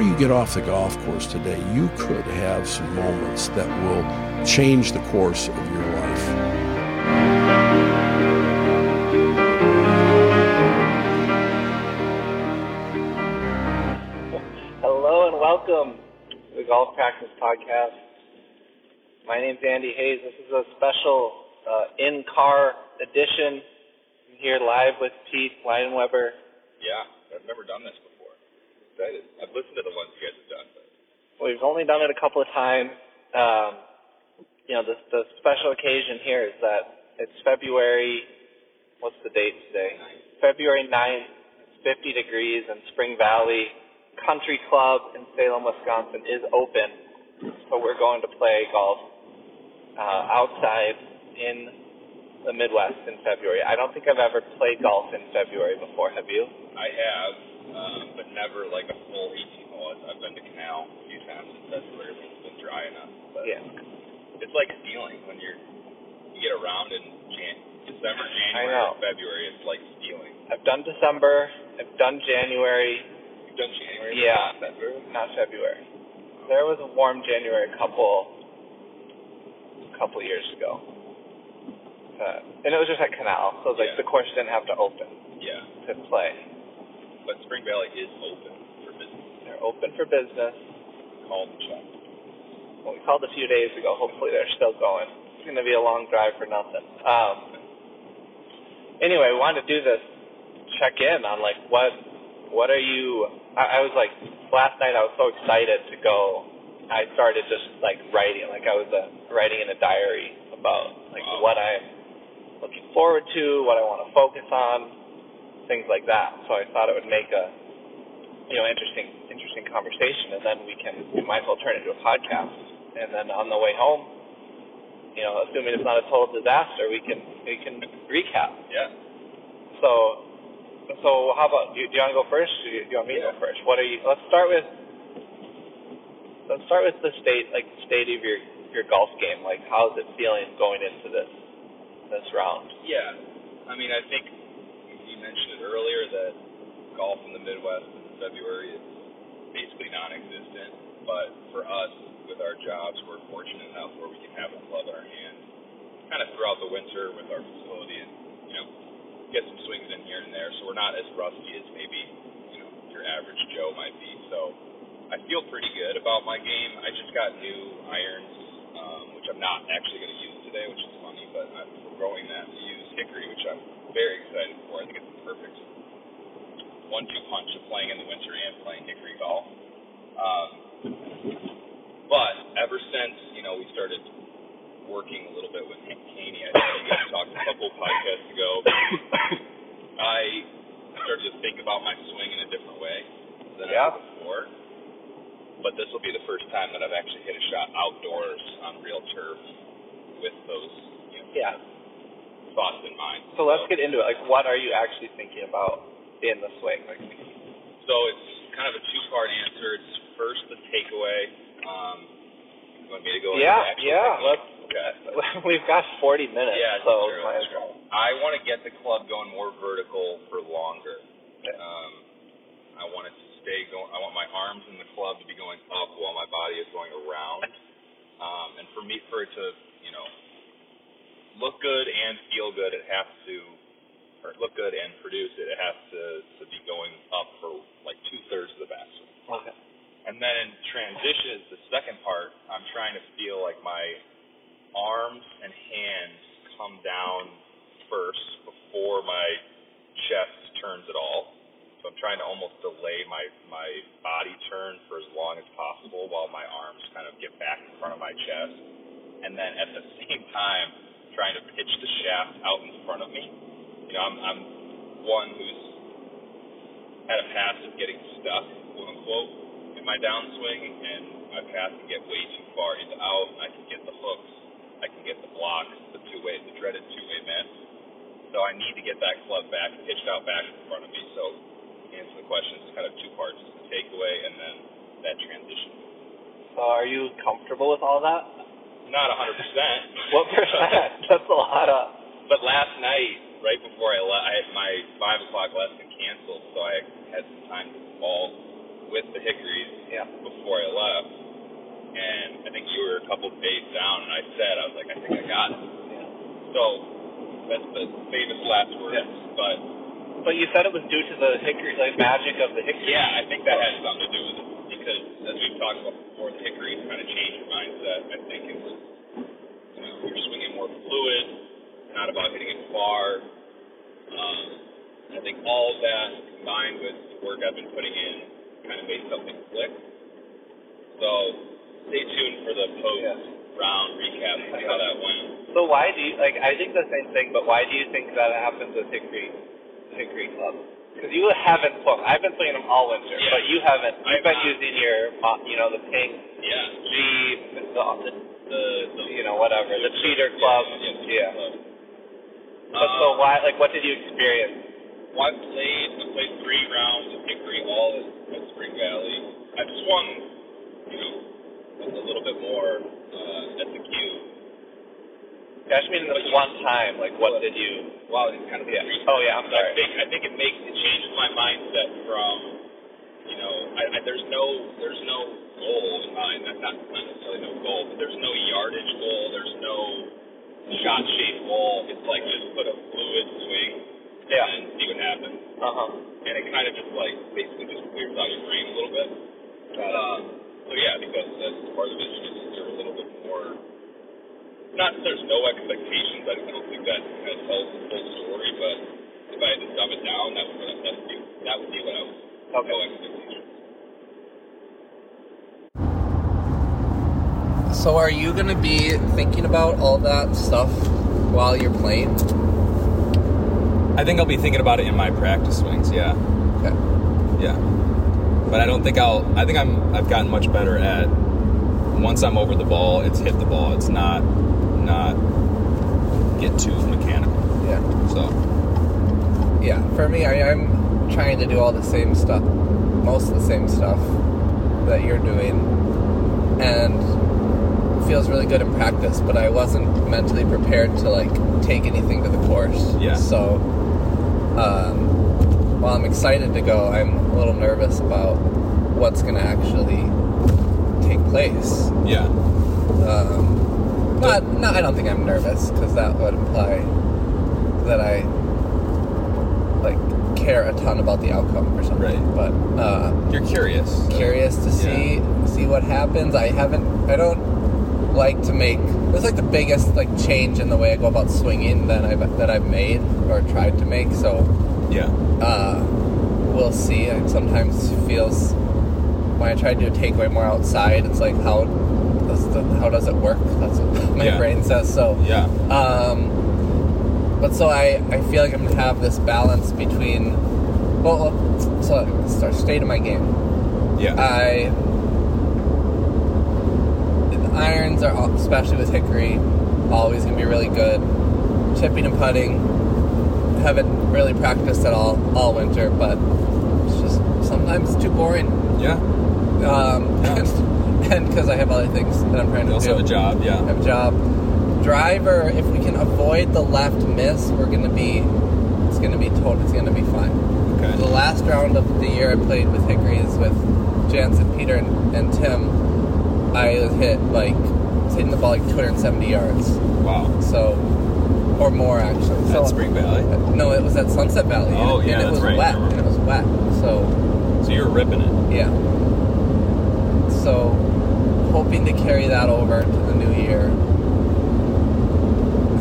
before you get off the golf course today, you could have some moments that will change the course of your life. Hello and welcome to the Golf Practice Podcast. My name's Andy Hayes. This is a special uh, in-car edition. I'm here live with Pete Leinweber. Yeah, I've never done this before. Excited. I've listened to the ones you guys have done, but We've only done it a couple of times. Um, you know, the, the special occasion here is that it's February. What's the date today? February 9th. It's 50 degrees, and Spring Valley Country Club in Salem, Wisconsin is open. So we're going to play golf uh, outside in the Midwest in February. I don't think I've ever played golf in February before. Have you? I have, um, but never like a full 18 hole. I've been to Canal a few times in February when it's been dry enough. But Yeah. it's like stealing when you're you get around in Jan- December, January, know. February. It's like stealing. I've done December. I've done January. You've done January, Yeah. not February. Not February. There was a warm January a couple a couple years ago. Uh, and it was just at Canal, so like Yeah. the course didn't have to open Yeah, to play. But Spring Valley is open for business. They're open for business. Call and check. Well, we called a few days ago. Hopefully they're still going. It's going to be a long drive for nothing. Um, anyway, we wanted to do this check in on like what what are you? I, I was like last night. I was so excited to go. I started just like writing, like I was uh, writing in a diary about like Wow. what I'm looking forward to, what I want to focus on, things like that. So I thought it would make a you know interesting interesting conversation, and then we can we might as well turn it into a podcast. And then on the way home, you know, assuming it's not a total disaster, we can we can recap. Yeah. So so how about do you, do you want to go first? Do you, do you want me to go first? What are you? Let's start with let's start with the state like state of your your golf game. Like how's it feeling going into this this round? Yeah, I mean, I think mentioned it earlier that golf in the Midwest in February is basically non-existent. But for us, with our jobs, we're fortunate enough where we can have a club in our hand, kind of throughout the winter with our facility, and you know, get some swings in here and there. So we're not as rusty as maybe you know your average Joe might be. So I feel pretty good about my game. I just got new irons, um, which I'm not actually going to use today, which is funny, but I'm growing that to use hickory, which I'm very excited for. I think it's perfect one-two punch of playing in the winter and playing hickory golf. Um, but ever since you know we started working a little bit with Hank Haney, I think you guys talked a couple podcasts ago. I started to think about my swing in a different way than I Yeah. did before. But this will be the first time that I've actually hit a shot outdoors on real turf with those you know, Yeah. Thoughts in mind. So let's get into it. Like, what are you actually thinking about in the swing? Like, So it's kind of a two-part answer. It's first the takeaway. Um, you want me to go? yeah, yeah. technique? Let's. Okay. We've got 40 minutes, Yeah, so true, well. I want to get the club going more vertical for longer. Okay. Um, I want it to stay going. I want my arms in the club to be going up while my body is going around. Um, and for me, for it to, you know, look good and feel good, it has to, or look good and produce it, it has to to be going up for like two thirds of the backswing. Okay. And then in transition is the second part. I'm trying to feel like my arms and hands come down first before my chest turns at all. So I'm trying to almost delay my my body turn for as long as possible while my arms kind of get back in front of my chest. And then at the same time trying to pitch the shaft out in front of me. You know, I'm I'm one who's had a past of getting stuck, quote unquote, in my downswing, and my path can get way too far into out. I can get the hooks, I can get the blocks, the two way, the dreaded two way miss. So I need to get that club back, pitched out back in front of me. So answer the question, it's kind of two parts: the takeaway and then that transition. So are you comfortable with all that? Not hundred percent. What percent? That's a lot of. But last night, right before I left, I had my five o'clock lesson canceled, so I had some time to fall with the Hickories Yeah. before I left, and I think you were a couple days down, and I said I was like, I think I got it. So that's the famous last words, Yeah. but But you said it was due to the hickory, like magic of the hickory. yeah, I think that has something to do with it because as we've talked about before, the Hickories kind of changed your mindset. I think it was you know you're swinging more fluid, not about hitting it far. Um, I think all of that combined with the work I've been putting in kind of made something click. So stay tuned for the post Yeah. round recap and see how that went. So why do you like? I think the same thing, but why do you think that happens with Hickory Hickory Club? Because you haven't swung. I've been swinging them all winter, Yeah. but you haven't. You've I've been not. using your, you know, the pink Yeah. G, the, the, The, the you know, whatever, the cheater club. Yeah. yeah, the Yeah. club. But so Um, why? Like, what did you experience? Well, I played I played three rounds of Hickory all at, at Spring Valley. I've swung, you know, a little bit more uh, at the cue. I just mean this one time. Like, what did you? Well, it's kind of Yeah. recent. Oh yeah, I'm I think I think it makes it changes my mindset from, you know, I, I, there's no there's no goal in mind. That's not, not necessarily no goal, but there's no yardage goal. There's no shot shape goal. It's like just put a fluid swing Yeah. and see what happens. Uh huh. and it kind of just like basically just clears out your brain a little bit. Um, so yeah, because that's part of it is just you're a little bit more. Not that there's no expectations. I don't think that kind of tells the full story. But if I had to dumb it down, that would that would be that would be what I was. Okay. No expectations. So, are you going to be thinking about all that stuff while you're playing? I think I'll be thinking about it in my practice swings. Yeah, Okay. yeah. But I don't think I'll. I think I'm. I've gotten much better at. Once I'm over the ball, it's hit the ball. It's not, not get too mechanical. Yeah. So Yeah. For me, I, I'm trying to do all the same stuff, most of the same stuff that you're doing, and it feels really good in practice. But I wasn't mentally prepared to like take anything to the course. Yeah. So, um, while I'm excited to go, I'm a little nervous about what's going to actually take place. yeah, Um, not, no, I don't think I'm nervous because that would imply that I like care a ton about the outcome or something. Right. But uh, you're curious. curious to see see what happens. I haven't. I don't like to make. It's like the biggest like change in the way I go about swinging that I've that I've made or tried to make. So Yeah, uh, we'll see. It sometimes feels when I try to do a takeaway more outside, it's like how how does it work? That's what my Yeah. brain says. So, yeah, um, but so I I feel like I'm gonna have this balance between. Well, so start state of my game. yeah. I the irons are especially with hickory always gonna be really good. Chipping and putting haven't really practiced at all all winter, but it's just sometimes too boring. yeah. Um, Yeah. and because I have other things that I'm trying to also do. have a job. I Yeah, have a job. Driver, if we can avoid the left miss, we're gonna be. It's gonna be total. It's gonna be fine. The last round of the year I played with Hickories with Jansen, Peter, and, and Tim, I was hit like hitting the ball like 270 yards. Wow. So, or more actually. So, At Spring Valley. Uh, no, it was at Sunset Valley. Oh, and, yeah, and it was right. wet. And it was wet. So, So you were ripping it. yeah. So, hoping to carry that over to the new year.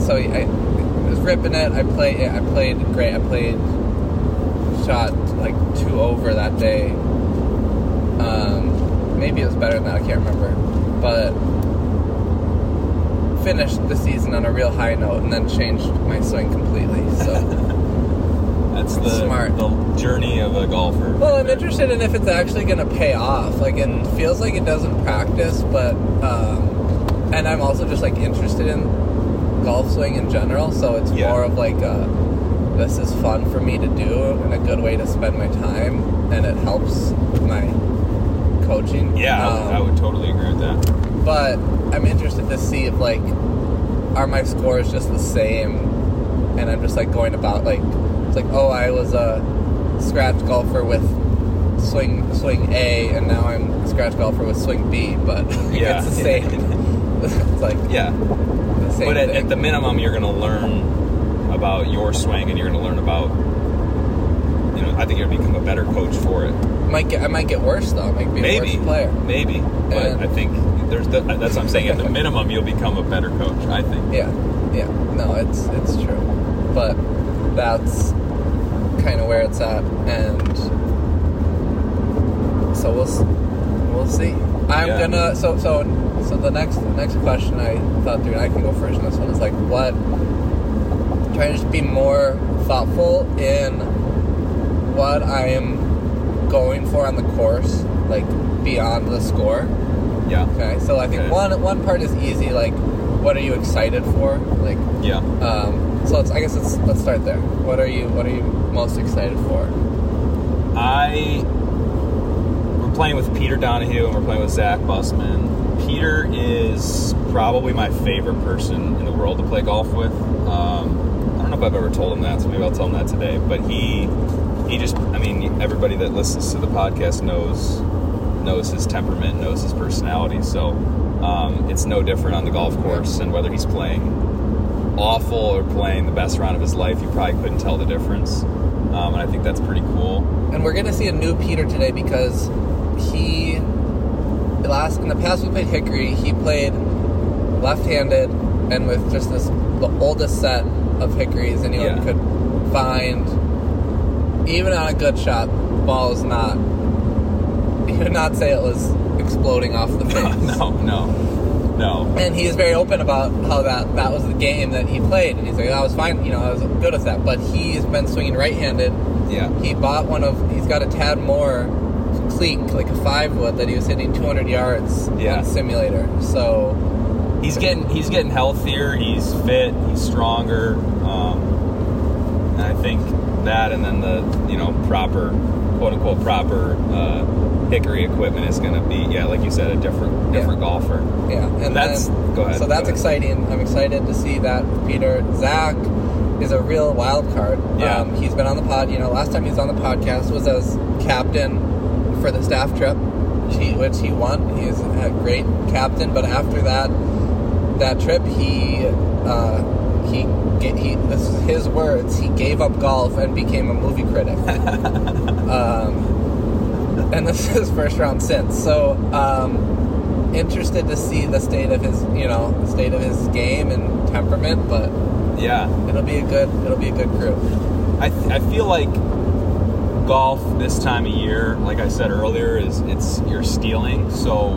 So I, I was ripping it. I played. I played great. I played shot like two over that day. Um, maybe it was better than that. I can't remember, but finished the season on a real high note, and then changed my swing completely. So. That's the Smart. the journey of a golfer. Well, I'm interested in if it's actually going to pay off. Like, it feels like it doesn't practice, but, um, and I'm also just like interested in golf swing in general. So it's Yeah. more of like, uh, this is fun for me to do and a good way to spend my time, and it helps my coaching. Yeah, I would- Um, I would totally agree with that. but I'm interested to see if like are my scores just the same, and I'm just like going about like it's like oh I was a scratch golfer with swing swing A, and now I'm a scratch golfer with swing B. But Yeah. it's the same. it's like Yeah. the same But at, at the minimum, you're going to learn about your swing, and you're going to learn about. You know, I think you're going to become a better coach for it. might get I might get worse though. I might be a Maybe, worse player. maybe, but And- I think there's the, that's what I'm saying. At the minimum, you'll become a better coach. I think. Yeah, yeah. No, it's it's true, but that's kind of where it's at, and so we'll we'll see. I'm Yeah. gonna so so so the next the next question I thought through, and I can go first on this one is like what trying to just be more thoughtful in what I am going for on the course, like beyond the score. Yeah. Okay, so I think Okay. one one part is easy, like what are you excited for? Like, Yeah. um, so let's, I guess let's let's start there. What are you What are you most excited for? I we're playing with Peter Donahue and we're playing with Zach Bussman. Peter is probably my favorite person in the world to play golf with. Um, I don't know if I've ever told him that, so maybe I'll tell him that today. But he he just I mean everybody that listens to the podcast knows knows his temperament, knows his personality. So um, it's no different on the golf course, and whether he's playing awful or playing the best round of his life, you probably couldn't tell the difference. Um, and I think that's pretty cool. And we're gonna see a new Peter today because he last in the past we played Hickory. He played left-handed and with just this the oldest set of hickories anyone Yeah. could find. Even on a good shot, ball is not. You would not say it was exploding off the face. no, no, no. And he is very open about how that that was the game that he played, and he's like, I was fine, you know, I was good with that. But he's been swinging right-handed. Yeah. He bought one of, he's got a Tad Moore cleek, like a five wood that he was hitting 200 yards Yeah. on simulator. So He's getting he's getting healthier. He's fit. He's stronger. Um, and I think that, and then the you know proper quote unquote proper uh, hickory equipment is going to be yeah, like you said, a different different golfer. yeah, and That's- then- go ahead, So that's ahead. exciting. I'm excited to see that Peter Zach is a real wild card. Yeah. Um, he's been on the pod. You know, last time he was on the podcast was as captain for the staff trip, which he, won. He is a great captain. But after that that trip, he uh, he he this is his words. He gave up golf and became a movie critic. um, and this is his first round since. So um, interested to see the state of his you know the state of his game and temperament, but Yeah. it'll be a good it'll be a good group. I, I feel like golf this time of year, like I said earlier, is it's you're stealing. So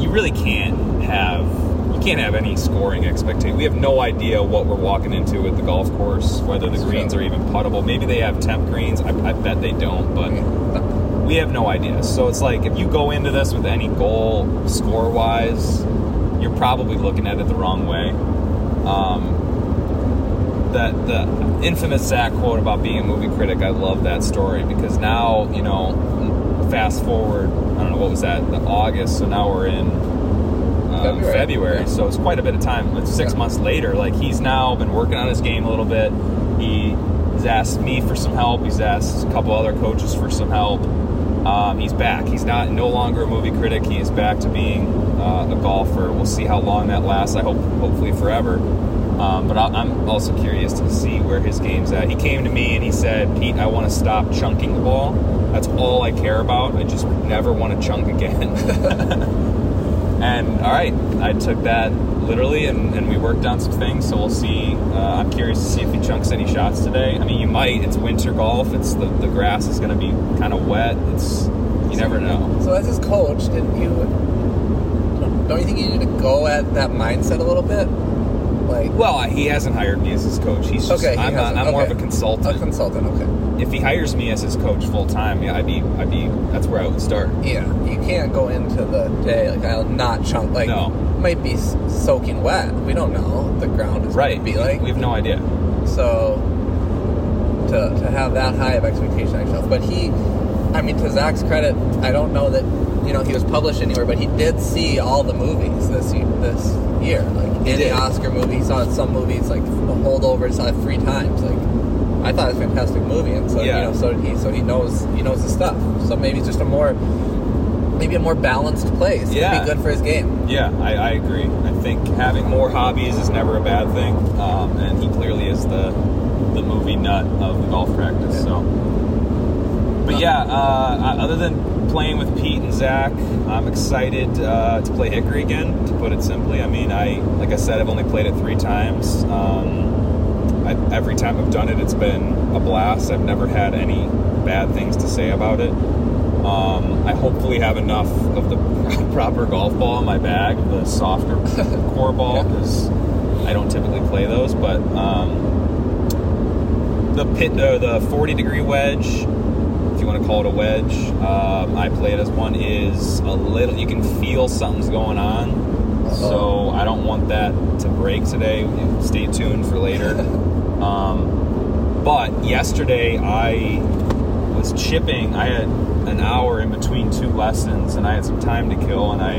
you really can't have you can't have any scoring expectation. We have no idea what we're walking into with the golf course, whether the That's greens true. are even puttable. Maybe they have temp greens. I, I bet they don't, but we have no idea. So it's like if you go into this with any goal score wise, you're probably looking at it the wrong way. Um, that the infamous Zach quote about being a movie critic, I love that story because now you know, fast forward. I don't know what was that, the August. So now we're in um, February. February. Yeah. So it's quite a bit of time. It's six Yeah. months later. Like he's now been working on his game a little bit. He has asked me for some help. He's asked a couple other coaches for some help. Um, he's back. He's not no longer a movie critic. He is back to being uh, a golfer. We'll see how long that lasts. I hope, hopefully, forever. Um, but I, I'm also curious to see where his game's at. He came to me and he said, "Pete, I want to stop chunking the ball. That's all I care about. I just never want to chunk again." and all right, I took that literally, and, and we worked on some things. So we'll see. Uh, I'm curious to see if he chunks any shots today. I mean, you might. It's winter golf. It's the the grass is going to be kind of wet. It's you never know. So as his coach, didn't you? Don't you think you need to go at that mindset a little bit? Like Well, he hasn't hired me as his coach. He's just, Okay, he I'm, not. I'm more of a consultant. a consultant, okay. if he hires me as his coach full time, yeah, I'd be, I'd be. That's where I would start. Yeah, you can't go into the day like I'll not chunk. Like No. might be soaking wet. We don't know the ground is Right. be like. we have no idea. So to to have that high of expectation on yourself, but he, I mean, to Zach's credit, I don't know that you know he was published anywhere, but he did see all the movies this year, this year. Like any. Oscar movie, he saw some movies like The Holdover, he saw it three times. Like I thought it was a fantastic movie, and so Yeah. you know, so did he. So he knows he knows his stuff. So maybe it's just a more maybe a more balanced place. It'd Yeah. be good for his game. Yeah, I, I agree. I think having more hobbies is never a bad thing, um, and he clearly is the the movie nut of the golf practice. So, but yeah, uh, other than playing with Pete and Zach, I'm excited uh, to play Hickory again. To put it simply, I mean, I like I said, I've only played it three times. Um, I, every time I've done it, it's been a blast. I've never had any bad things to say about it. Um, I hopefully have enough of the proper golf ball in my bag, the softer core ball, because I don't typically play those. But um, the pit, uh, the 40 degree wedge, you want to call it a wedge, um, I play it as one, is a little. You can feel something's going on, so I don't want that to break today. Stay tuned for later. um, but yesterday I was chipping. I had an hour in between two lessons, and I had some time to kill, and I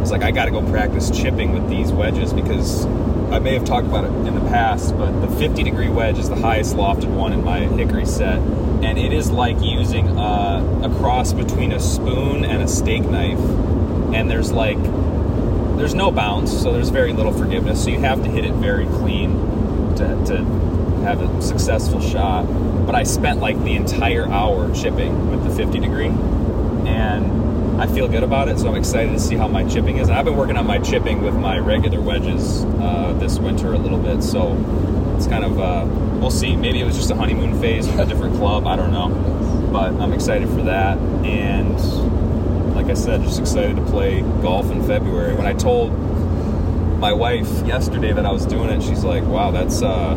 was like, I got to go practice chipping with these wedges because I may have talked about it in the past, but the 50 degree wedge is the highest lofted one in my hickory set, and it is like using a, a cross between a spoon and a steak knife, and there's like there's no bounce, so there's very little forgiveness. So you have to hit it very clean to, to have a successful shot. But I spent like the entire hour chipping with the 50 degree, and I feel good about it. So I'm excited to see how my chipping is. I've been working on my chipping with my regular wedges uh, this winter a little bit, so it's kind of uh, we'll see. Maybe it was just a honeymoon phase with a different club. I don't know, but I'm excited for that and like I said, just excited to play golf in February. When I told my wife yesterday that I was doing it, she's like, "Wow, that's uh,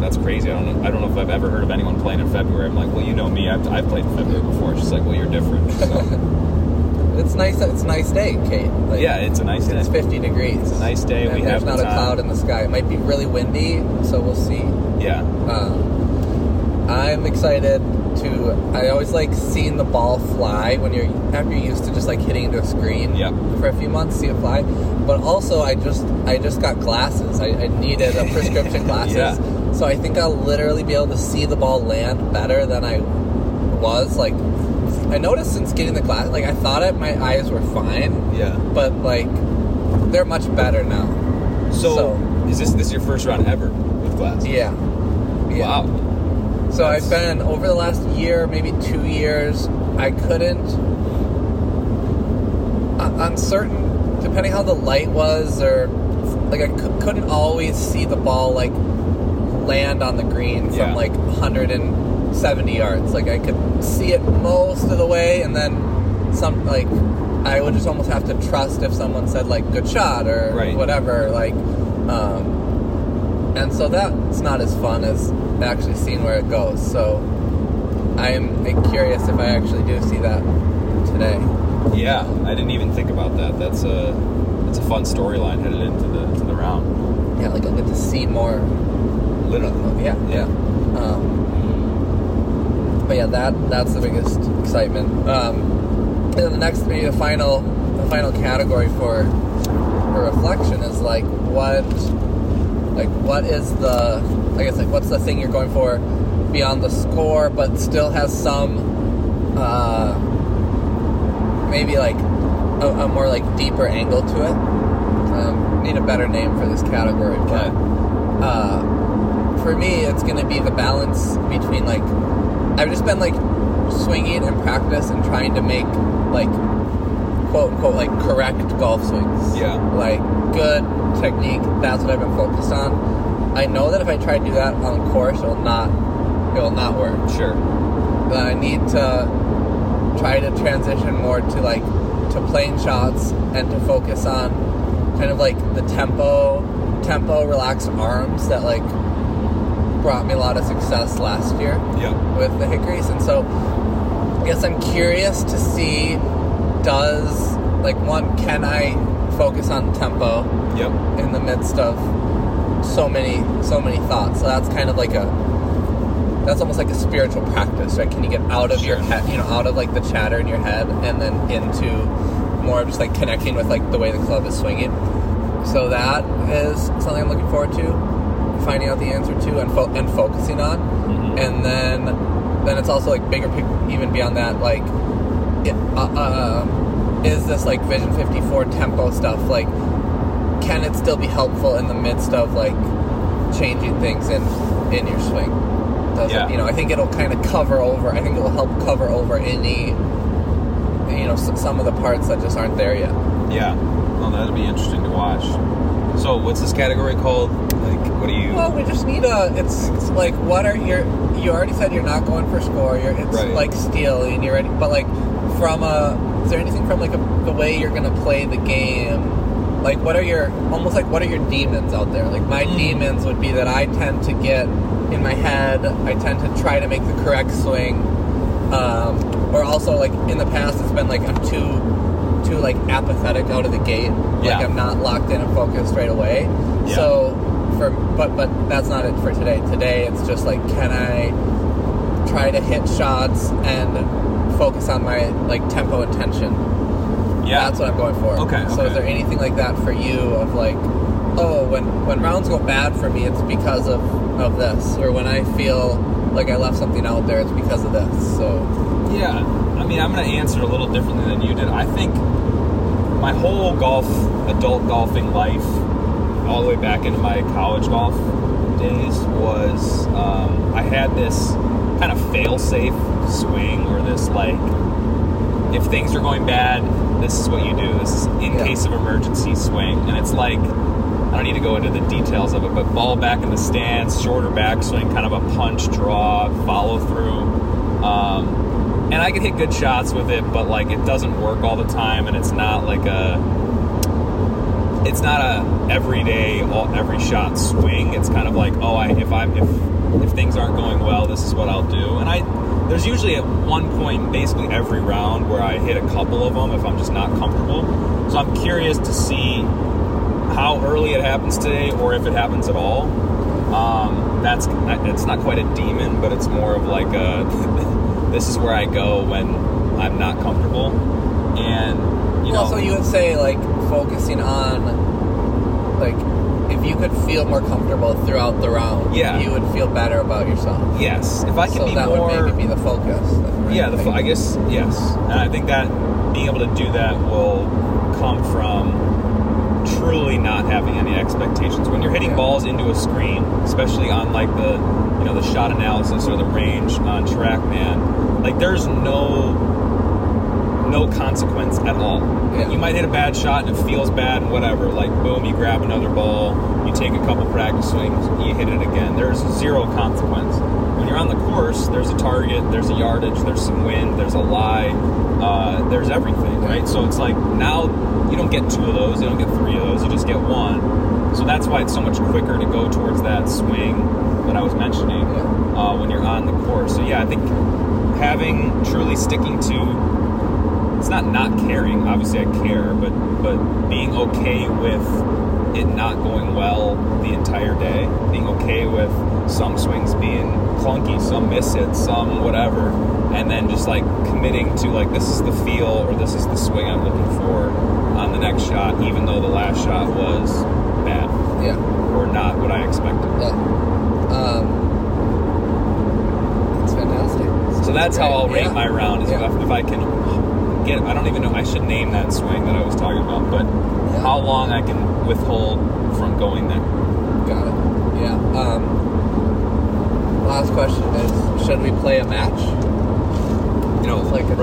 that's crazy. I don't know. I don't know if I've ever heard of anyone playing in February." I'm like, "Well, you know me. I've, I've played in February before." She's like, "Well, you're different." So, It's nice. It's a nice day, Kate. Like, yeah, it's a nice day. It's 50 degrees. It's a nice day. And We there's have not the a cloud in the sky. It might be really windy, so we'll see. Yeah, Um, I'm excited to. I always like seeing the ball fly when you're after you're used to just like hitting into a screen Yep. for a few months, see it fly. But also, I just I just got glasses. I, I needed a prescription glasses, Yeah. so I think I'll literally be able to see the ball land better than I was. Like I noticed since getting the glass, like I thought it, my eyes were fine, yeah. but like they're much better now. So, So- is this this your first round ever with class? Yeah. Yeah. Wow. So I've been over the last year, maybe two years. I couldn't on on certain, depending how the light was, or like I couldn't always see the ball like land on the green from Yeah. like 170 yards. Like I could see it most of the way, and then some like I would just almost have to trust if someone said like "good shot" or Right. whatever. Like, um, and so that's not as fun as actually seeing where it goes. So I'm curious if I actually do see that today. Yeah, I didn't even think about that. That's a that's a fun storyline headed into the to the round. Yeah, like I'll get to see more. Literally. Yeah, Yeah. Um, but yeah, that that's the biggest excitement. Um, and then the next, maybe the final, the final category for for reflection is like what, like what is the, I guess like what's the thing you're going for beyond the score, but still has some, uh, maybe like a, a more like deeper angle to it. Um, need a better name for this category, but. Uh, for me, it's going to be the balance between like I've just been like swinging in practice and trying to make like quote unquote like correct golf swings. Yeah. Like good technique. That's what I've been focused on. I know that if I try to do that on course, it'll not it will not work. Sure. But I need to try to transition more to like to playing shots and to focus on kind of like the tempo tempo relaxed arms that like brought me a lot of success last year Yeah. with the hickories and so I guess I'm curious to see does like one can I focus on tempo Yep. in the midst of so many so many thoughts? So that's kind of like a that's almost like a spiritual practice right? Can you get out of your head you know out of like the chatter in your head and then into more of just like connecting with like the way the club is swinging? So that is something i'm looking forward to finding out the answer to and fo- and focusing on, Mhm. and then then it's also like bigger even beyond that like it, uh, uh, is this like Vision 54 tempo stuff like can it still be helpful in the midst of like changing things in in your swing? Does Yeah. it, you know, I think it'll kind of cover over. I think it'll help cover over any, you know, some of the parts that just aren't there yet. Yeah. Well, that'd be interesting to watch. So, what's this category called? Like, what do you? Well, we just need a. It's, it's like what are your? You already said you're not going for score. You're it's Right. like stealing. You're ready, but like from a. Is there anything from like a, the way you're gonna play the game? Like what are your almost like what are your demons out there? Like my Mm. demons would be that I tend to get in my head. I tend to try to make the correct swing. Um, or also like in the past, it's been like I'm too too like apathetic out of the gate. Yeah. Like I'm not locked in and focused right away. Yeah. So for but but that's not it for today. Today it's just like can I try to hit shots and focus on my like tempo and tension. yeah. That's what I'm going for. Okay, So okay. is there anything like that for you of like, oh, when when rounds go bad for me, it's because of of this, or when I feel like I left something out there, it's because of this. So Yeah, I mean, I'm going to answer a little differently than you did. I think my whole golf, adult golfing life, all the way back into my college golf days, was um, I had this kind of fail safe swing or this like, if things are going bad, this is what you do. This is in Yeah. case of emergency swing. And it's like, I don't need to go into the details of it, but ball back in the stance, shorter backswing, kind of a punch draw, follow through. Um, and I can hit good shots with it, but like it doesn't work all the time, and it's not like a, it's not a everyday, all every shot swing. It's kind of like, oh, I if I'm if if things aren't going well, this is what I'll do. And I there's usually at one point, basically every round, where I hit a couple of them if I'm just not comfortable. So I'm curious to see how early it happens today, or if it happens at all. Um, that's it's not quite a demon, but it's more of like a this is where I go when I'm not comfortable, and you know, so you would say like focusing on like if you could feel more comfortable throughout the round, Yeah. you would feel better about yourself. yes, if I can so be that more, would maybe be the focus. right? yeah, the, fo- I guess yes, and I think that being able to do that will come from truly not having any expectations when you're hitting balls into a screen, especially on like the you know the shot analysis or the range on TrackMan. Like there's no no consequence at all. Yeah. You might hit a bad shot and it feels bad and whatever. Like boom, you grab another ball, you take a couple practice swings, you hit it again. There's zero consequence. When you're on the course, there's a target, there's a yardage, there's some wind, there's a lie, uh, there's everything, right? So it's like now you don't get two of those, you don't get three of those, you just get one. So that's why it's so much quicker to go towards that swing that I was mentioning Yeah. uh, when you're on the course. So yeah, I think having truly sticking to it's not not caring. Obviously, I care, but but being okay with it not going well the entire day, being okay with some swings being clunky, some miss it, some whatever, and then just like committing to like this is the feel or this is the swing I'm looking for on the next shot, even though the last shot was bad Yeah. or not what I expected. Yeah. Um, it's fantastic. So that's how I'll rate Yeah. my round. Is Yeah. if, if I can get, I don't even know. I should name that swing that I was talking about, but Yeah. how long I can withhold from going there. Got it. Yeah. Um, last question is: Should we play a match? You know, It's like a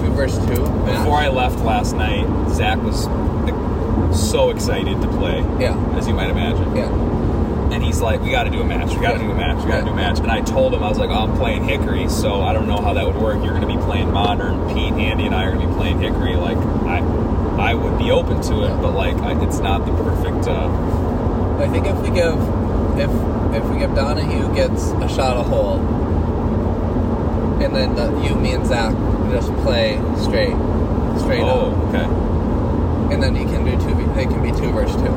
two versus two match. before I left last night, Zach was like, so excited to play, yeah. as you might imagine. Yeah. And he's like, "We got to do a match. We got to Yeah. do a match. We got to do a match." And I told him, I was like, oh, "I'm playing Hickory, so I don't know how that would work. You're going to be playing Modern. Pete, Andy, and I are going to be playing Hickory. Like, I, I would be open to it, but like, I, it's not the perfect." Uh, I think if we give if if we give Donahue gets a shot a hole, and then the, you, me, and Zach just play straight, straight up, oh, okay. and then you can do two. They can be two versus two.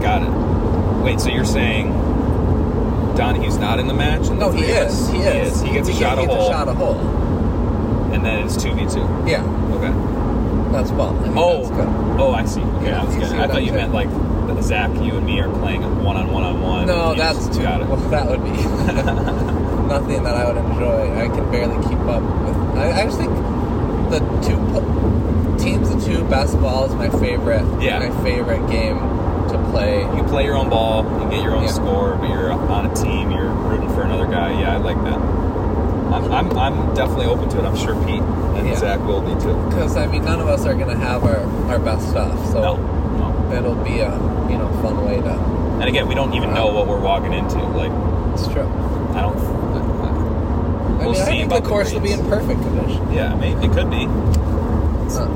Got it. Wait, so you're saying Donahue's not in the match? and No, he is. us- He is. He gets a He shot a gets hole, a shot a hole. and then it's two v two. Yeah. Okay. That's well. I mean, Oh, that's good. oh, I see. Okay, I was You I thought you saying? meant like that Zach, you and me are playing one on one on one. No, that's too. got it. Well, that would be nothing that I would enjoy. I can barely keep up with. I, I just think the two teams, the two best ball is my favorite. Yeah. My favorite game to play. You play your own ball, you get your own Yeah. score, but you're on a team. You're rooting for another guy. Yeah, I like that. I'm, I'm, I'm definitely open to it. I'm sure Pete and Yeah. Zach will be too. Because I mean, none of us are gonna have our, our best stuff, so no. It'll be a you know fun way to. And again, we don't even know what we're walking into. Like, It's true. I don't. I We'll mean, I see think about the the course will be in perfect condition. Yeah, I mean, it could be. Uh,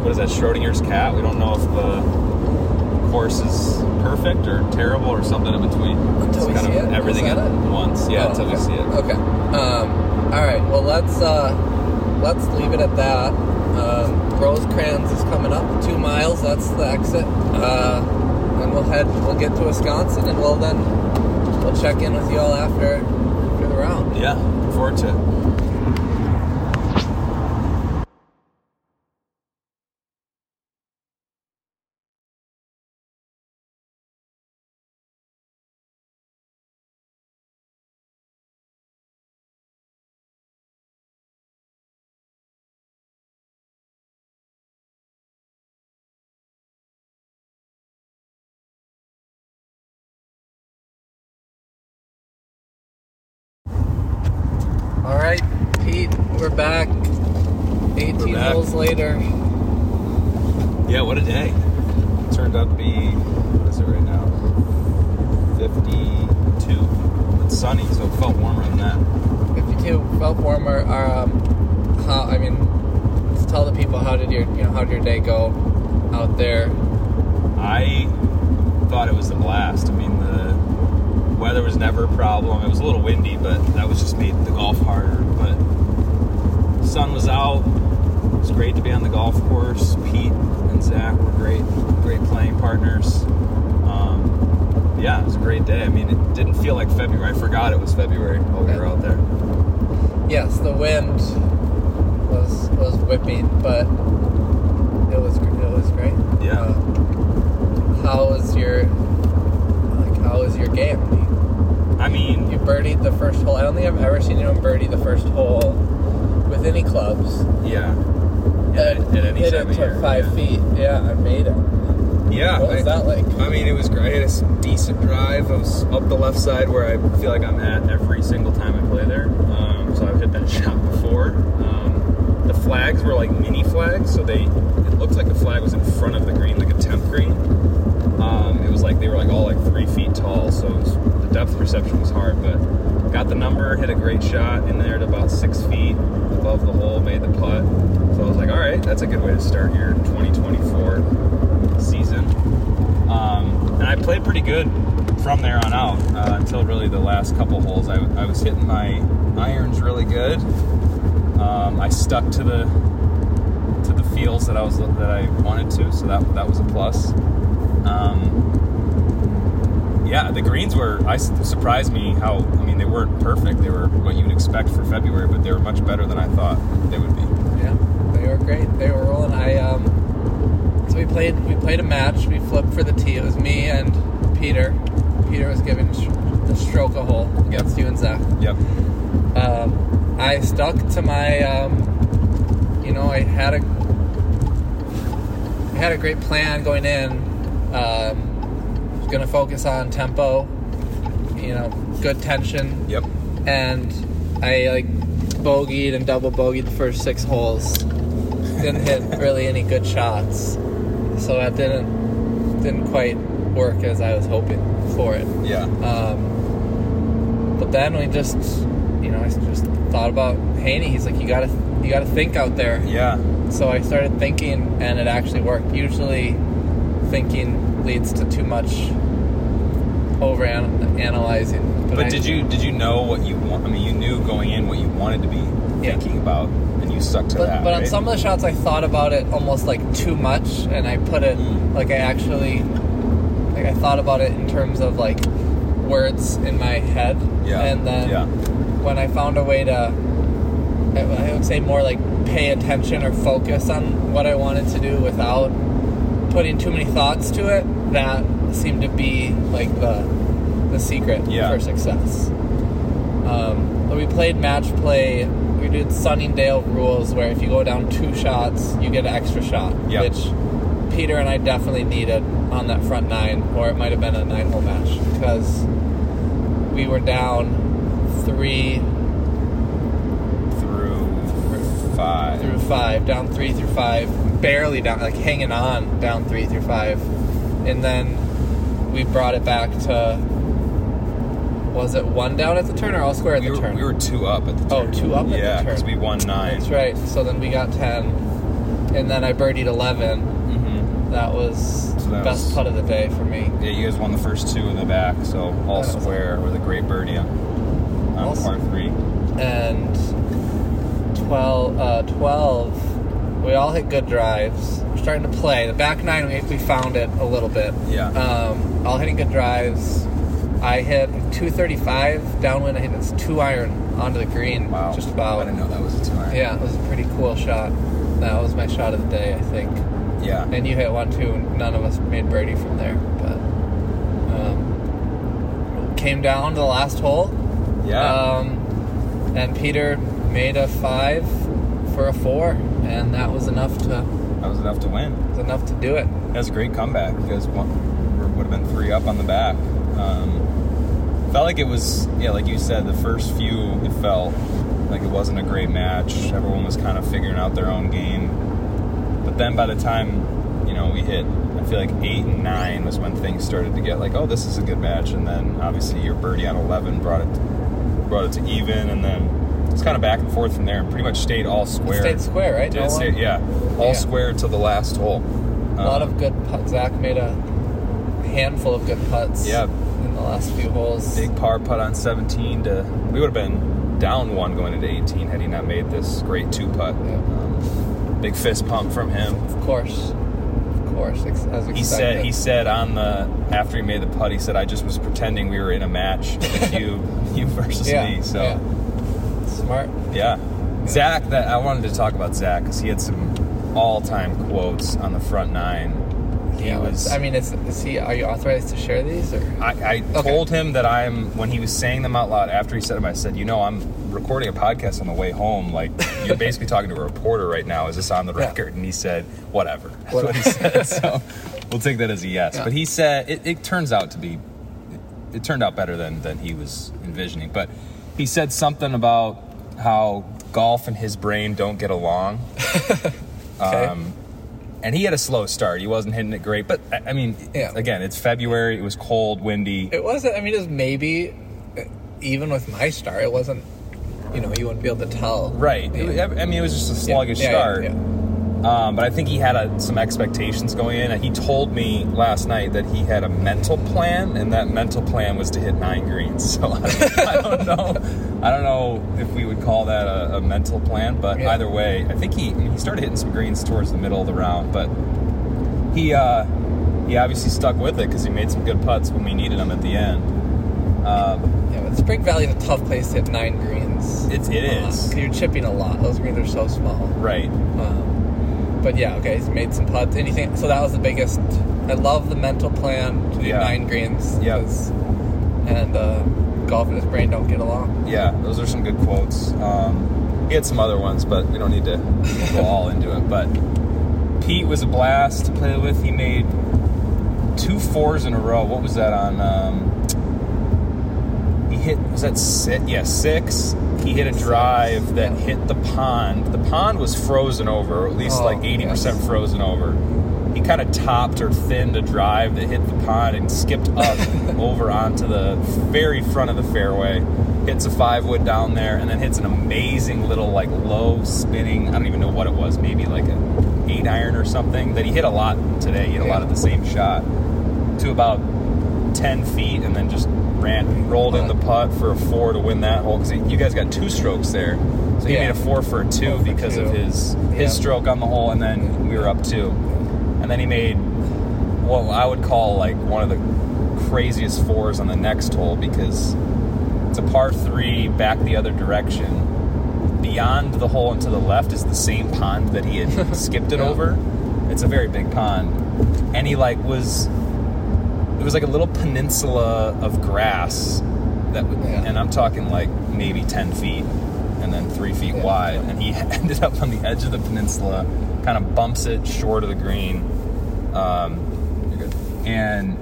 What is that? Schrodinger's cat. We don't know if the course is perfect or terrible or something in between. Until It's we kind see of it? everything at it? once. Yeah, oh, until we see it. Okay. Um, all right. Well, let's uh, let's leave it at that. Um, Rosecrans is coming up two miles. That's the exit. Uh, and we'll head. We'll get to Wisconsin, and we'll then we'll check in with you all after after the round. Yeah, look forward to it. Pete. We're back. 18 We're back. holes later. Yeah, what a day. It turned out to be, what is it right now? 52. It's sunny, so it felt warmer than that. 52 felt warmer. Um, how? I mean, tell the people how did your you know how did your day go out there? I thought it was a blast. I mean, the weather was never a problem. It was a little windy, but that was just made the golf harder. But sun was out. It was great to be on the golf course. Pete and Zach were great, great playing partners. Um, yeah, it was a great day. I mean, it didn't feel like February. I forgot it was February while we were out there. Yes, the wind was was whipping, but it was it was great. Yeah. Uh, how was your like how was your game? I mean, You birdied the first hole. I don't think I've ever seen anyone birdie the first hole with any clubs. yeah. At- at any hit time it to year, five yeah. feet. Yeah, I made it. Yeah. What was I- that like? I mean, it was great. I had a decent drive. I was up the left side where I feel like I'm at every single time I play there. Um, so I've hit that shot before. Um, the flags were like mini flags, so they it looked like the flag was in front of the green, like a temp green. Um, it was like they were like all like three feet tall, so was, the depth perception was hard. But got the number, hit a great shot in there at about six feet above the hole, made the putt. So I was like, all right, that's a good way to start your 2024 season. Um, and I played pretty good from there on out uh, until really the last couple holes. I, I was hitting my irons really good. Um, I stuck to the to the feels that I was that I wanted to, so that that was a plus. Um, yeah, the greens were. I surprised me how. I mean, they weren't perfect. They were what you'd expect for February, but they were much better than I thought they would be. Yeah, they were great. They were rolling. I um, so we played we played a match. We flipped for the tee. It was me and Peter. Peter was giving the stroke a hole against you and Zach. Yep. Um, I stuck to my um, you know I had a I had a great plan going in. Um, was gonna focus on tempo. You know, good tension Yep. and I like bogeyed and double bogeyed the first six holes. Didn't hit really any good shots, so that didn't didn't quite work as I was hoping for it. Yeah. Um, but then we just, you know, I just thought about Haney. He's like, you gotta you gotta think out there. Yeah. So I started thinking, and it actually worked. Usually, thinking leads to too much over analyzing. But I- did you did you know what you want? I mean, you knew going in what you wanted to be Yeah. thinking about, and you stuck to But, that. but on some of the shots, I thought about it almost like too much, and I put it Mm. like I actually, like I thought about it in terms of like words in my head, yeah, and then yeah, when I found a way to I, I would say more like pay attention or focus on what I wanted to do without putting too many thoughts to it. That seemed to be like the the secret Yeah. for success. Um, but we played match play. We did Sunningdale rules where if you go down two shots, you get an extra shot, Yep. which Peter and I definitely needed on that front nine, or it might have been a nine hole match because we were down three Through five. through five, down three through five, barely down, like hanging on down three through five, and then we brought it back to. Was it one down at the turn or all square at we the were, turn? we were two up at the Oh, turn. Oh, two up at the yeah, because turn. we won nine. That's right. So then we got ten, and then I birdied eleven. hmm That was So that best was- putt of the day for me. Yeah, you guys won the first two in the back, so all That was- square with a great birdie on, on Also- par three. and 12, uh, 12 we all hit good drives we're starting to play the back nine we, we found it a little bit Yeah. um, all hitting good drives i hit 235 downwind i hit this two iron onto the green Wow. just about I didn't know that was a two iron. yeah it was a pretty cool shot that was my shot of the day i think Yeah. and you hit one too and none of us made birdie from there but um, came down to the last hole yeah. um, and Peter made a five for a four, and that was enough to that was enough to win. was enough to do it. That was a great comeback. because one would have been three up on the back. Um, felt like it was, yeah, like you said, the first few, it felt like it wasn't a great match. Everyone was kind of figuring out their own game. But then by the time, you know, we hit, I feel like eight and nine was when things started to get like, oh, this is a good match. And then obviously your birdie on 11 brought it, brought it to even. And then it's kind of back and forth from there and pretty much stayed all It square. stayed square, right? Did No stay- yeah, all Yeah. square to the last hole. A lot Um, of good putts. Zach made a handful of good putts. Yeah. in the last few holes. big par putt on 17 to we would have been down one going into 18 had he not made this great two putt Yeah. um, big fist pump from him Of course, of course, he said he said on the after he made the putt he said i just was pretending we were in a match with you you versus yeah, me so yeah. Smart. yeah. zach that i wanted to talk about zach because he had some all-time quotes on the front nine he Yeah, was I mean, is, is he? Are you authorized to share these or? I, I Okay. told him that I'm when he was saying them out loud after he said them. I said, "You know, I'm recording a podcast on the way home. Like you're basically talking to a reporter right now. Is this on the Yeah. record?" And he said, "Whatever." That's what he said. So we'll take that as a yes. Yeah. But he said it, it turns out to be it, it turned out better than than he was envisioning. But he said something about how golf and his brain don't get along. Okay. Um, and he had a slow start. He wasn't hitting it great. But I mean, Yeah. again, it's February. It was cold, windy. It wasn't. I mean, it was maybe uh, even with my start, it wasn't. You know, you wouldn't be able to tell. Right. It- I mean, it was just a sluggish yeah, yeah, start. Um, but I think he had a, some expectations going in. He told me last night that he had a mental plan, and that mental plan was to hit nine greens. So I don't, I don't know. I don't know if we would call that a, a mental plan, but Yeah. either way, I think he I mean, he started hitting some greens towards the middle of the round. But he uh, he obviously stuck with it because he made some good putts when we needed them at the end. Um, Yeah, but Spring Valley is a tough place to hit nine greens. It's- it Uh, is. 'cause you're chipping a lot. Those greens are so small. right. Um, but yeah, okay, he's made some putts. Anything? So that was the biggest. I love the mental plan to do Yeah. nine greens. 'cause- And uh, golf and his brain don't get along. Yeah, those are some good quotes. Um, he had some other ones, but we don't need to go all into it. But Pete was a blast to play with. He made two fours in a row. What was that on? Um, hit was that six? Yeah, six. He hit a drive that hit the pond. The pond was frozen over, or at least Oh, like eighty percent frozen over. He kind of topped or thinned a drive that hit the pond and skipped up over onto the very front of the fairway. Hits a five wood down there, and then hits an amazing little like low spinning. I don't even know what it was. Maybe like an eight iron or something that he hit a lot today. He hit a lot of the same shot to about 10 feet and then just ran rolled in the putt for a four to win that hole because you guys got two strokes there so he Yeah. made a four for a two Four because of two. his Yeah. his stroke on the hole and then we were up two and then he made what i would call like one of the craziest fours on the next hole because it's a par three back the other direction beyond the hole and to the left is the same pond that he had skipped it Yeah. over. It's a very big pond, and he like was. It was like a little peninsula of grass that, Yeah. and I'm talking like maybe ten feet, and then three feet Yeah. wide, and he ended up on the edge of the peninsula, kind of bumps it short of the green, um, and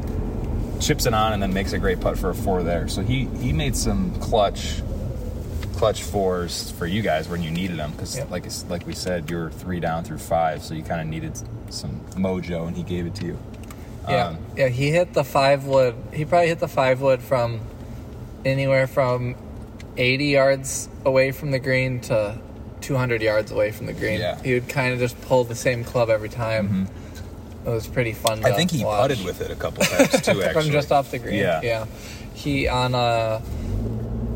chips it on, and then makes a great putt for a four there. So he he made some clutch clutch fours for you guys when you needed them because Yeah. like like we said you're three down through five so you kind of needed some mojo and he gave it to you Yeah, Um, yeah. He hit the five wood. He probably hit the five wood from anywhere from eighty yards away from the green to two hundred yards away from the green. Yeah. He would kind of just pull the same club every time. It was pretty fun. I think he watch. putted with it a couple times too actually from just off the green. yeah yeah. He on uh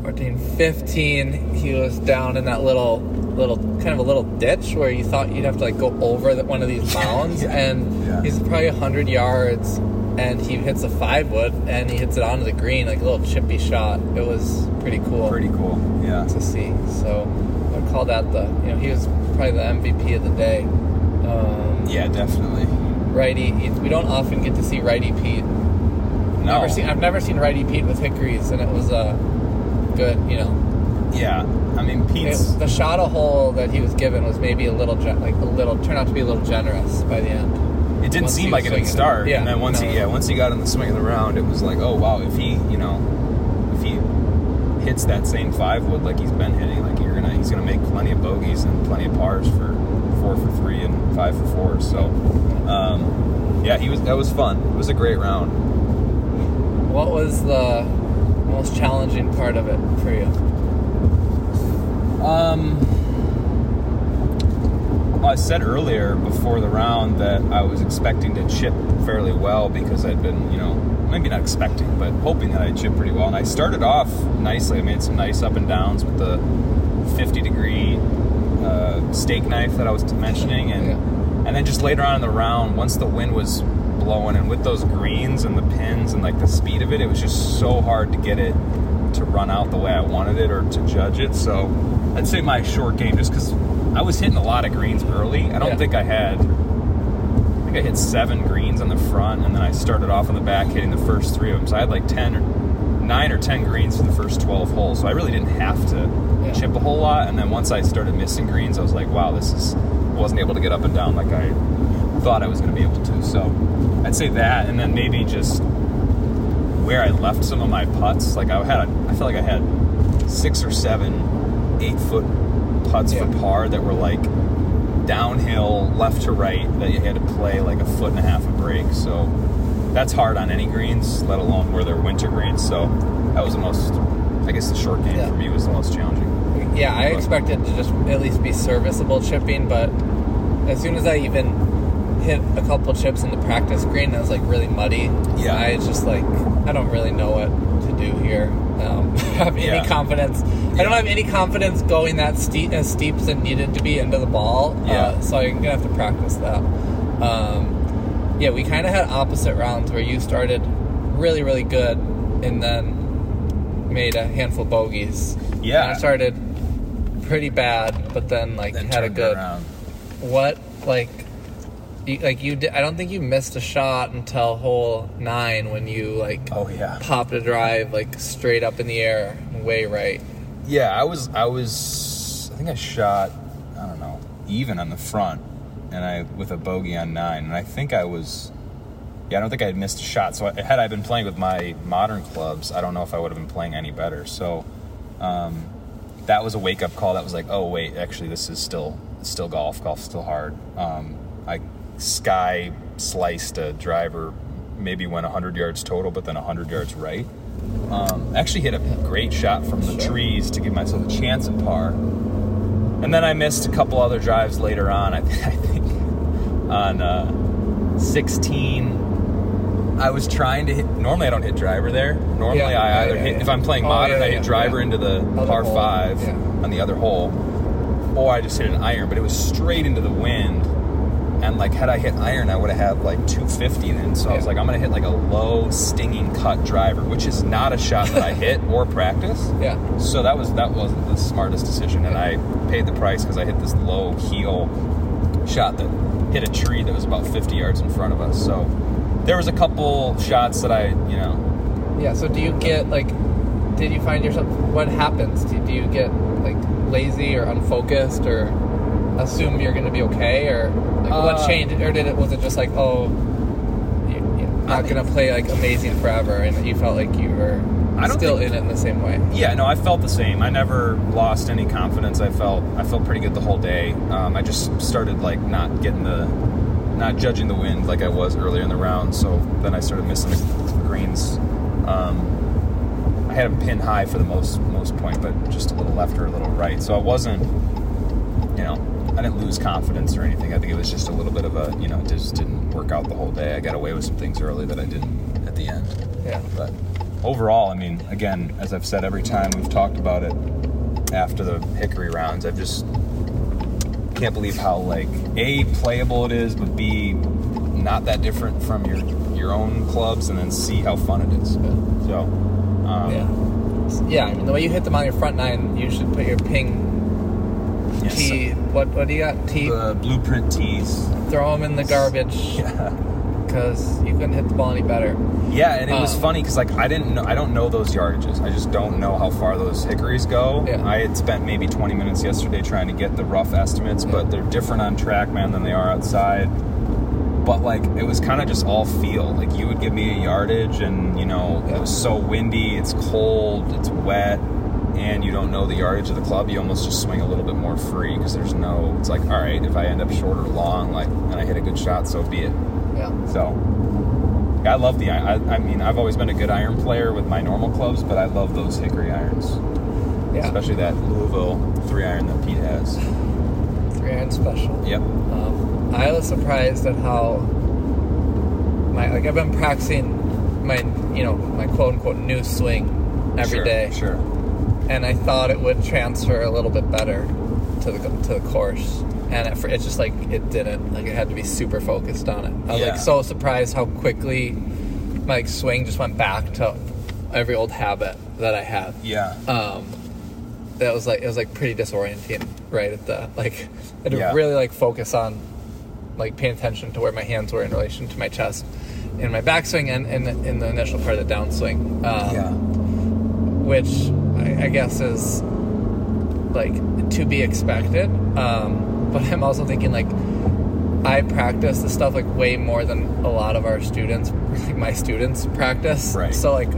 14, 15, he was down in that little little kind of a little ditch where you thought you'd have to like go over the, one of these mounds Yeah. and Yeah. he's probably 100 yards and he hits a five wood and he hits it onto the green like a little chippy shot. It was pretty cool. Pretty cool yeah. To see so i would call that the you know he was probably the mvp of the day. Um, yeah definitely. righty we don't often get to see righty pete. No. Never seen, I've never seen righty Pete with hickories, and it was a good, you know. yeah I mean Pete's It, the shot a hole that he was given was maybe a little, gen- like a little, turned out to be a little generous by the end. it didn't once seem like it would start Yeah, and then once no. he yeah once he got in the swing of the round it was like oh wow if he you know if he hits that same five wood like he's been hitting like you're gonna he's gonna make plenty of bogeys and plenty of pars for four for three and five for four so um, yeah he was that was fun it was a great round What was the most challenging part of it for you? Um, well, I said earlier before the round that I was expecting to chip fairly well because I'd been, you know, maybe not expecting, but hoping that I'd chip pretty well. And I started off nicely. I made some nice up and downs with the 50 degree uh, steak knife that I was mentioning, and Yeah. and then just later on in the round, once the wind was blowing, and with those greens and the pins and like the speed of it, it was just so hard to get it to run out the way I wanted it or to judge it. So I'd say my short game, just because I was hitting a lot of greens early. I don't Yeah. think I had. I think I hit seven greens on the front, and then I started off on the back hitting the first three of them. So I had like ten or nine or ten greens for the first twelve holes. So I really didn't have to Yeah. chip a whole lot. And then once I started missing greens, I was like, wow, this is. I wasn't able to get up and down like I thought I was going to be able to. So I'd say that, and then maybe just where I left some of my putts. Like I had, I feel like I had six or seven eight foot putts Yeah. for par that were like downhill left to right that you had to play like a foot and a half of break. So that's hard on any greens, let alone where they're winter greens. So that was the most, I guess, the short game Yeah. for me was the most challenging. Yeah, I expected to just at least be serviceable chipping, but as soon as I even hit a couple chips in the practice green, that was like really muddy. Yeah. I just like I don't really know what to do here. Um, have any Yeah. confidence? I don't have any confidence going that steep as steep as it needed to be into the ball. Yeah. Uh, so I'm gonna have to practice that. Um, yeah, we kind of had opposite rounds where you started really really good and then made a handful of bogeys. Yeah. And I started pretty bad, but then like Then had a good. around. What like, you, like you did? I don't think you missed a shot until hole nine when you like Oh yeah. popped a drive like straight up in the air, way right. Yeah, I was I was I think I shot I don't know even on the front, and I with a bogey on nine, and I think I was yeah I don't think I had missed a shot. So I, had I been playing with my modern clubs, I don't know if I would have been playing any better. So um, that was a wake up call. That was like oh wait actually this is still still golf. Golf's still hard. Um, I sky sliced a driver, maybe went 100 yards total, but then 100 yards right. Um, actually hit a great shot from the trees to give myself a chance at par. And then I missed a couple other drives later on. I, I think on uh, 16, I was trying to hit. Normally, I don't hit driver there. Normally, Yeah, I either yeah, hit yeah. if I'm playing Oh, modern, I hit driver into the Other par hole, five on the other hole, or I just hit an iron. But it was straight into the wind, And like, had I hit iron, I would have had like 250 then. So I was like, I'm gonna hit like a low stinging cut driver, which is not a shot that I hit or practice. Yeah. So that was that wasn't the smartest decision, and I paid the price because I hit this low heel shot that hit a tree that was about 50 yards in front of us. So there was a couple shots that I, you know, Yeah. So do you uh, get like? Did you find yourself? What happens? Do, do you get like lazy or unfocused or assume you're going to be okay or like, Uh, what changed? Or did it? Was it just like oh, you, you're not going to play like amazing forever, and you felt like you were I don't still think- in it in the same way? yeah, no, I felt the same. I never lost any confidence. I felt I felt pretty good the whole day. Um, I just started like not getting the, not judging the wind like I was earlier in the round. So then I started missing the greens. Um, I had them pin high for the most most point, but just a little left or a little right. So I wasn't, you know, I didn't lose confidence or anything. I think it was just a little bit of a, you know, it just didn't work out the whole day. I got away with some things early that I didn't at the end. Yeah. But overall, I mean, again, as I've said every time we've talked about it after the Hickory rounds, I've just can't believe how like a playable it is, but b not that different from your your own clubs, and then c how fun it is. So, um, Yeah. Yeah, I mean, the way you hit them on your front nine, you should put your ping yes, tee. What what do you got? Tee. the blueprint tees. Throw them in the garbage Yeah. because you couldn't hit the ball any better. Yeah, and it was Um, funny because like I didn't know I don't know those yardages. I just don't know how far those hickories go. Yeah. I had spent maybe 20 minutes yesterday trying to get the rough estimates, but they're different on TrackMan, than they are outside. But like it was kind of just all feel. Like you would give me a yardage, and you know Yeah. it was so windy, it's cold, it's wet, and you don't know the yardage of the club. You almost just swing a little bit more free because there's no. It's like all right, if I end up short or long, like and I hit a good shot, so be it. Yeah. So I love the. I, I mean, I've always been a good iron player with my normal clubs, but I love those hickory irons, Yeah. especially that Louisville three iron that Pete has. Three iron special. Yep. Um, I was surprised at how my like I've been practicing my you know my quote unquote new swing every Sure, day, Sure. And I thought it would transfer a little bit better to the to the course, and it, it just like it didn't. Like it had to be super focused on it. I was Yeah. like so surprised how quickly my like, swing just went back to every old habit that I had. Yeah. um, that was like it was like pretty disorienting right at the like I had to Yeah. really like focus on like paying attention to where my hands were in relation to my chest in my backswing and in, in the initial part of the downswing um, yeah. Which I, I guess is like to be expected um, but I'm also thinking like I practice the stuff like way more than a lot of our students like my students practice Right. so like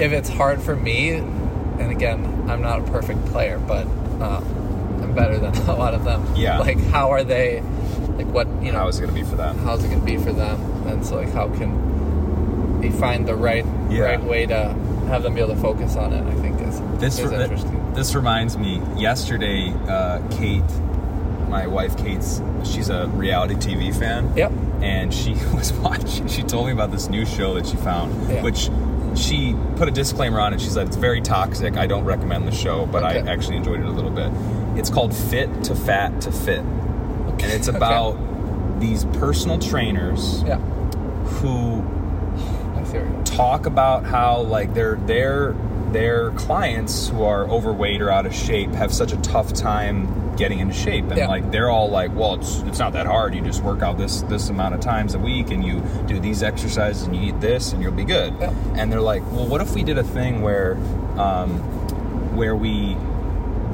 if it's hard for me, and again, I'm not a perfect player, but uh, I'm better than a lot of them. Yeah. Like, how are they? Like, what you know? How is it going to be for them? how's it going to be for them? And so, like, how can we find the right Yeah. right way to have them be able to focus on it? I think is This is re- interesting. this reminds me. Yesterday, uh, Kate, my wife, Kate's she's a reality TV fan. Yep. and she was watching. She told me about this new show that she found, Yeah. which she put a disclaimer on it. She said it's very toxic. I don't recommend the show, but I actually enjoyed it a little bit. It's called Fit to Fat to Fit, and it's Okay. about these personal trainers Yeah. who I see where you're going. Talk about how like their their their clients who are overweight or out of shape have such a tough time getting into shape and Yeah. like they're all like well it's it's not that hard you just work out this this amount of times a week and you do these exercises and you eat this and you'll be good Yeah. and they're like well what if we did a thing where um where we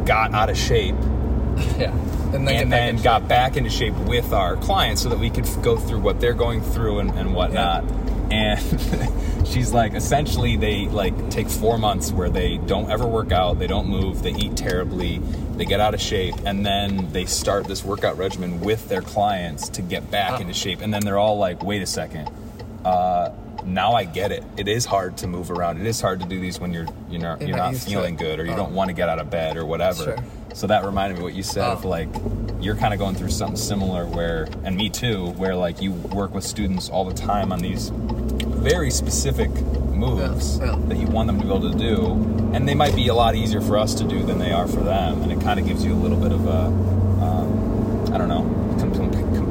got out of shape Yeah. And then, and then got back into shape with our clients so that we could f- go through what they're going through and, and whatnot. And she's like, essentially, they like take four months where they don't ever work out, they don't move, they eat terribly, they get out of shape, and then they start this workout regimen with their clients to get back Wow. into shape. And then they're all like, wait a second. Uh, now I get it. It is hard to move around. It is hard to do these when you're you're not You're not not used to feeling good or you Oh. don't want to get out of bed or whatever. Sure. So that reminded me what you said of Oh. like you're kind of going through something similar where and me too where like you work with students all the time on these very specific moves Yeah, yeah. that you want them to be able to do and they might be a lot easier for us to do than they are for them and it kind of gives you a little bit of a um, I don't know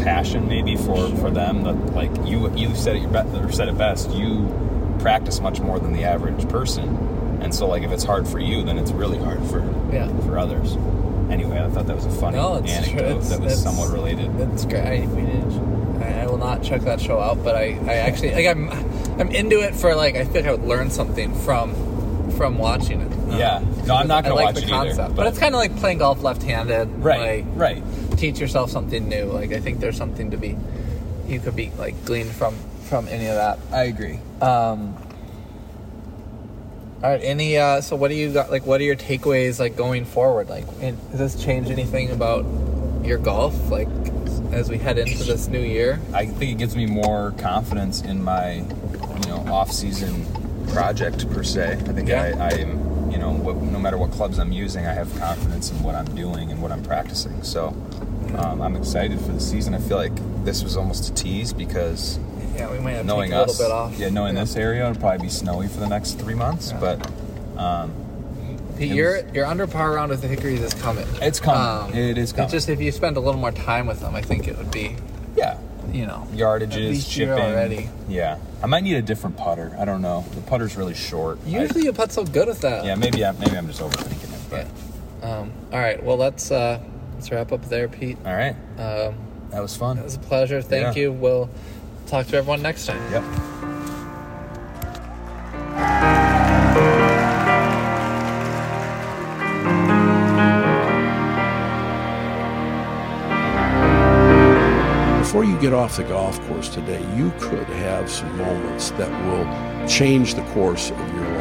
passion maybe for for them. That like you you said it your be- or said it best. You practice much more than the average person, and so like if it's hard for you, then it's really hard for Yeah. for others. Anyway, I thought that was a funny No, anecdote. That was somewhat related. That's great. I. I, I will not check that show out, but I, I actually like I'm I'm into it for like I think I would learn something from from watching it. Yeah. No, I'm not gonna like watch the it either, concept, but, but- it's kind of like playing golf left-handed. Right, Like, right. Teach yourself something new. Like I think there's something to be you could be like gleaned from from any of that. I agree. Um, all right. Any? Uh, so, what do you got? Like, what are your takeaways? Like going forward? Like, in, does this change anything about your golf? Like, as we head into this new year? I think it gives me more confidence in my, you know, off-season project per se. I think Yeah. I, I am, you know, what, no matter what clubs I'm using, I have confidence in what I'm doing and what I'm practicing. So um, I'm excited for the season. I feel like this was almost a tease because Yeah, we might have knowing take a little us, bit off. yeah, knowing this area, it'll probably be snowy for the next three months. Yeah. But um, Pete, it your was- your under par round with the Hickories is coming. It's coming. It is coming. It's just if you spend a little more time with them, I think it would be, yeah, you know, yardages, you're chipping. already- Yeah, I might need a different putter. I don't know. The putter's really short. I- Usually you putt so good with that. yeah, maybe I, maybe I'm just overthinking it. But Yeah. Um, all right. Well, let's uh, let's wrap up there, Pete. all right, Um, that was fun. it was a pleasure. Thank Yeah. you. We'll talk to everyone next time. Yep. Before you get off the golf course today, you could have some moments that will change the course of your